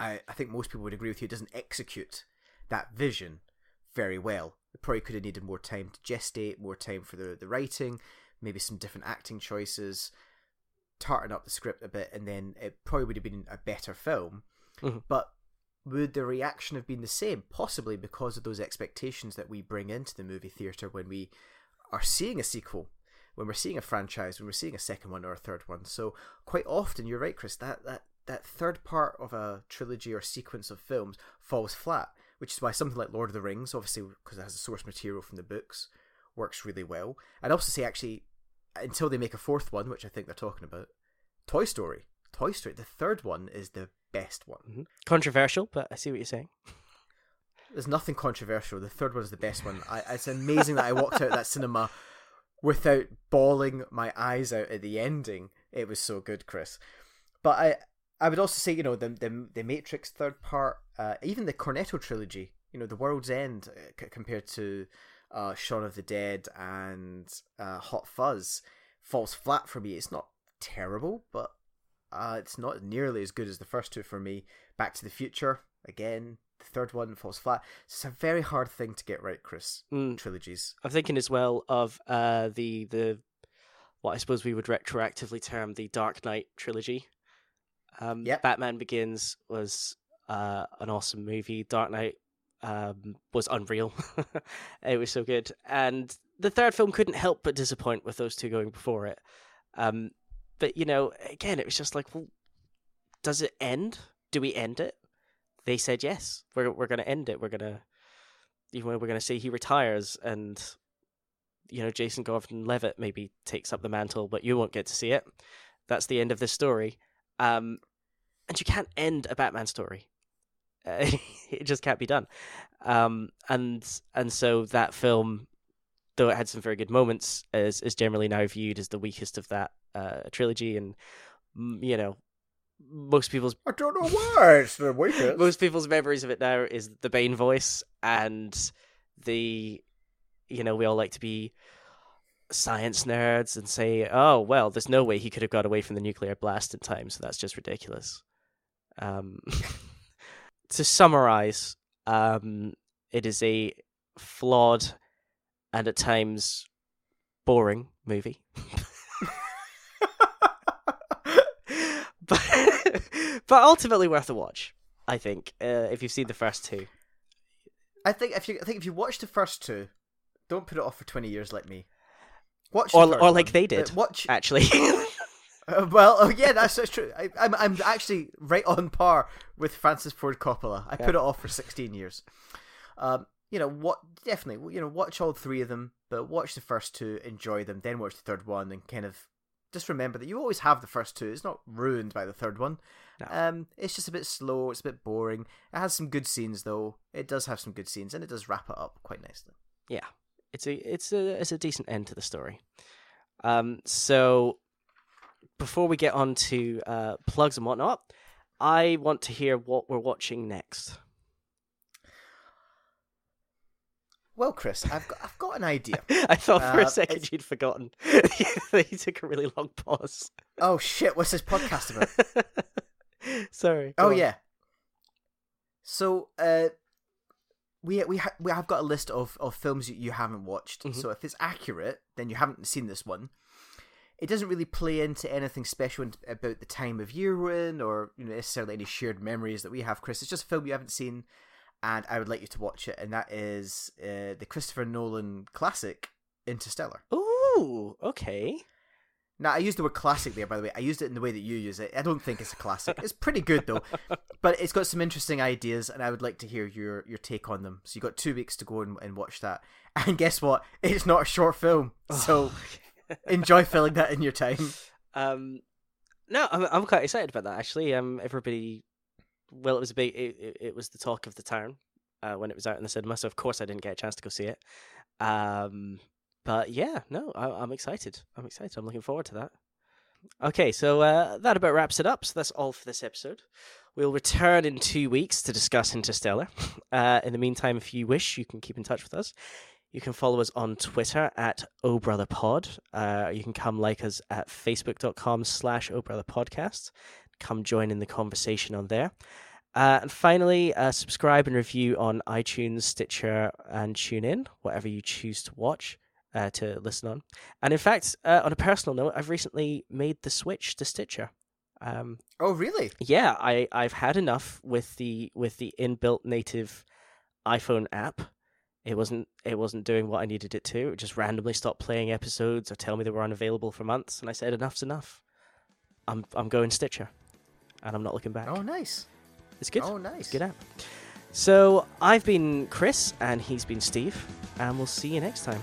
I I think most people would agree with you. It doesn't execute that vision very well. It probably could have needed more time to gestate, more time for the, the writing, maybe some different acting choices, tartan up the script a bit, and then it probably would have been a better film. Mm-hmm. But would the reaction have been the same? Possibly because of those expectations that we bring into the movie theatre when we are seeing a sequel, when we're seeing a franchise, when we're seeing a second one or a third one. So quite often, you're right, Chris. That that that third part of a trilogy or sequence of films falls flat which is why something like Lord of the Rings, obviously because it has a source material from the books, works really well. I'd also say actually, until they make a fourth one, which I think they're talking about, Toy Story. Toy Story, the third one is the best one. Mm-hmm. Controversial, but I see what you're saying. There's nothing controversial. The third one is the best one. I, it's amazing that I walked out of that cinema without bawling my eyes out at the ending. It was so good, Chris. But I, I would also say, you know, the the, the Matrix third part, uh, even the Cornetto trilogy, you know, The World's End uh, c- compared to uh, Shaun of the Dead and uh, Hot Fuzz falls flat for me. It's not terrible, but uh, it's not nearly as good as the first two for me. Back to the Future, again, the third one falls flat. It's a very hard thing to get right, Chris. Mm. Trilogies. I'm thinking as well of uh, the the what I suppose we would retroactively term the Dark Knight trilogy um, yep. Batman Begins was uh, an awesome movie. Dark Knight um, was unreal. it was so good, and the third film couldn't help but disappoint with those two going before it. Um, but you know, again, it was just like, well, does it end? Do we end it? They said yes. We're we're going to end it. We're going to, even we're going to say he retires, and you know, Jason Gordon-Levitt maybe takes up the mantle, but you won't get to see it. That's the end of this story. Um, and you can't end a Batman story. It just can't be done. Um, and and so that film, though it had some very good moments, is is generally now viewed as the weakest of that uh, trilogy. And you know, most people's I don't know why it's the weakest. most people's memories of it now is the Bane voice and the, you know, we all like to be science nerds and say, "Oh, well, there's no way he could have got away from the nuclear blast in time, so that's just ridiculous." Um, to summarize, um, it is a flawed and at times boring movie. but, but ultimately worth a watch, I think, uh, if you've seen the first two. I think if you I think if you watch the first two, don't put it off for twenty years like me. Watch or or like one, they did. Watch actually. Uh, well, oh yeah, that's, that's true. I, am I'm, I'm actually right on par with Francis Ford Coppola. I yeah. put it off for 16 years. Um, you know what? Definitely, you know, watch all three of them, but watch the first two, enjoy them, then watch the third one, and kind of just remember that you always have the first two. It's not ruined by the third one. No. Um, it's just a bit slow. It's a bit boring. It has some good scenes though. It does have some good scenes, and it does wrap it up quite nicely. Yeah, it's a it's a it's a decent end to the story. Um, so before we get on to uh, plugs and whatnot, I want to hear what we're watching next. Well, Chris, I've got, I've got an idea. I thought for uh, a second it's... you'd forgotten. you took a really long pause. Oh shit! What's this podcast about? Sorry. Oh on. yeah. So, uh, we we ha- we have got a list of, of films you haven't watched. Mm-hmm. So if it's accurate, then you haven't seen this one. It doesn't really play into anything special about the time of year we're in, or you know necessarily any shared memories that we have. Chris, it's just a film you haven't seen, and I would like you to watch it, and that is uh, the Christopher Nolan classic Interstellar. Ooh, okay. Now, I used the word classic there, by the way. I used it in the way that you use it. I don't think it's a classic. It's pretty good, though. but it's got some interesting ideas, and I would like to hear your, your take on them. So you got two weeks to go and, and watch that. And guess what? It's not a short film. So enjoy filling that in your time. Um, no, I'm, I'm quite excited about that, actually. Um, everybody, well, it was a big, it, it, it was the talk of the town uh, when it was out in the cinema. So, of course, I didn't get a chance to go see it. Um, but yeah, no, I, am excited. I'm excited. I'm looking forward to that. Okay, so uh, that about wraps it up. So that's all for this episode. We'll return in two weeks to discuss Interstellar. Uh, in the meantime, if you wish, you can keep in touch with us. You can follow us on Twitter at OBrotherPod. Uh, you can come like us at facebook.com slash OBrotherPodcast. Come join in the conversation on there. Uh, and finally, uh, subscribe and review on iTunes, Stitcher, and TuneIn, whatever you choose to watch uh, to listen on. And in fact, uh, on a personal note, I've recently made the switch to Stitcher. Um, oh, really? Yeah, I I've had enough with the with the inbuilt native iPhone app. It wasn't it wasn't doing what I needed it to. It just randomly stopped playing episodes or tell me they were unavailable for months. And I said, enough's enough. I'm I'm going Stitcher, and I'm not looking back. Oh, nice. It's good. Oh, nice. It's good app. So I've been Chris, and he's been Steve, and we'll see you next time.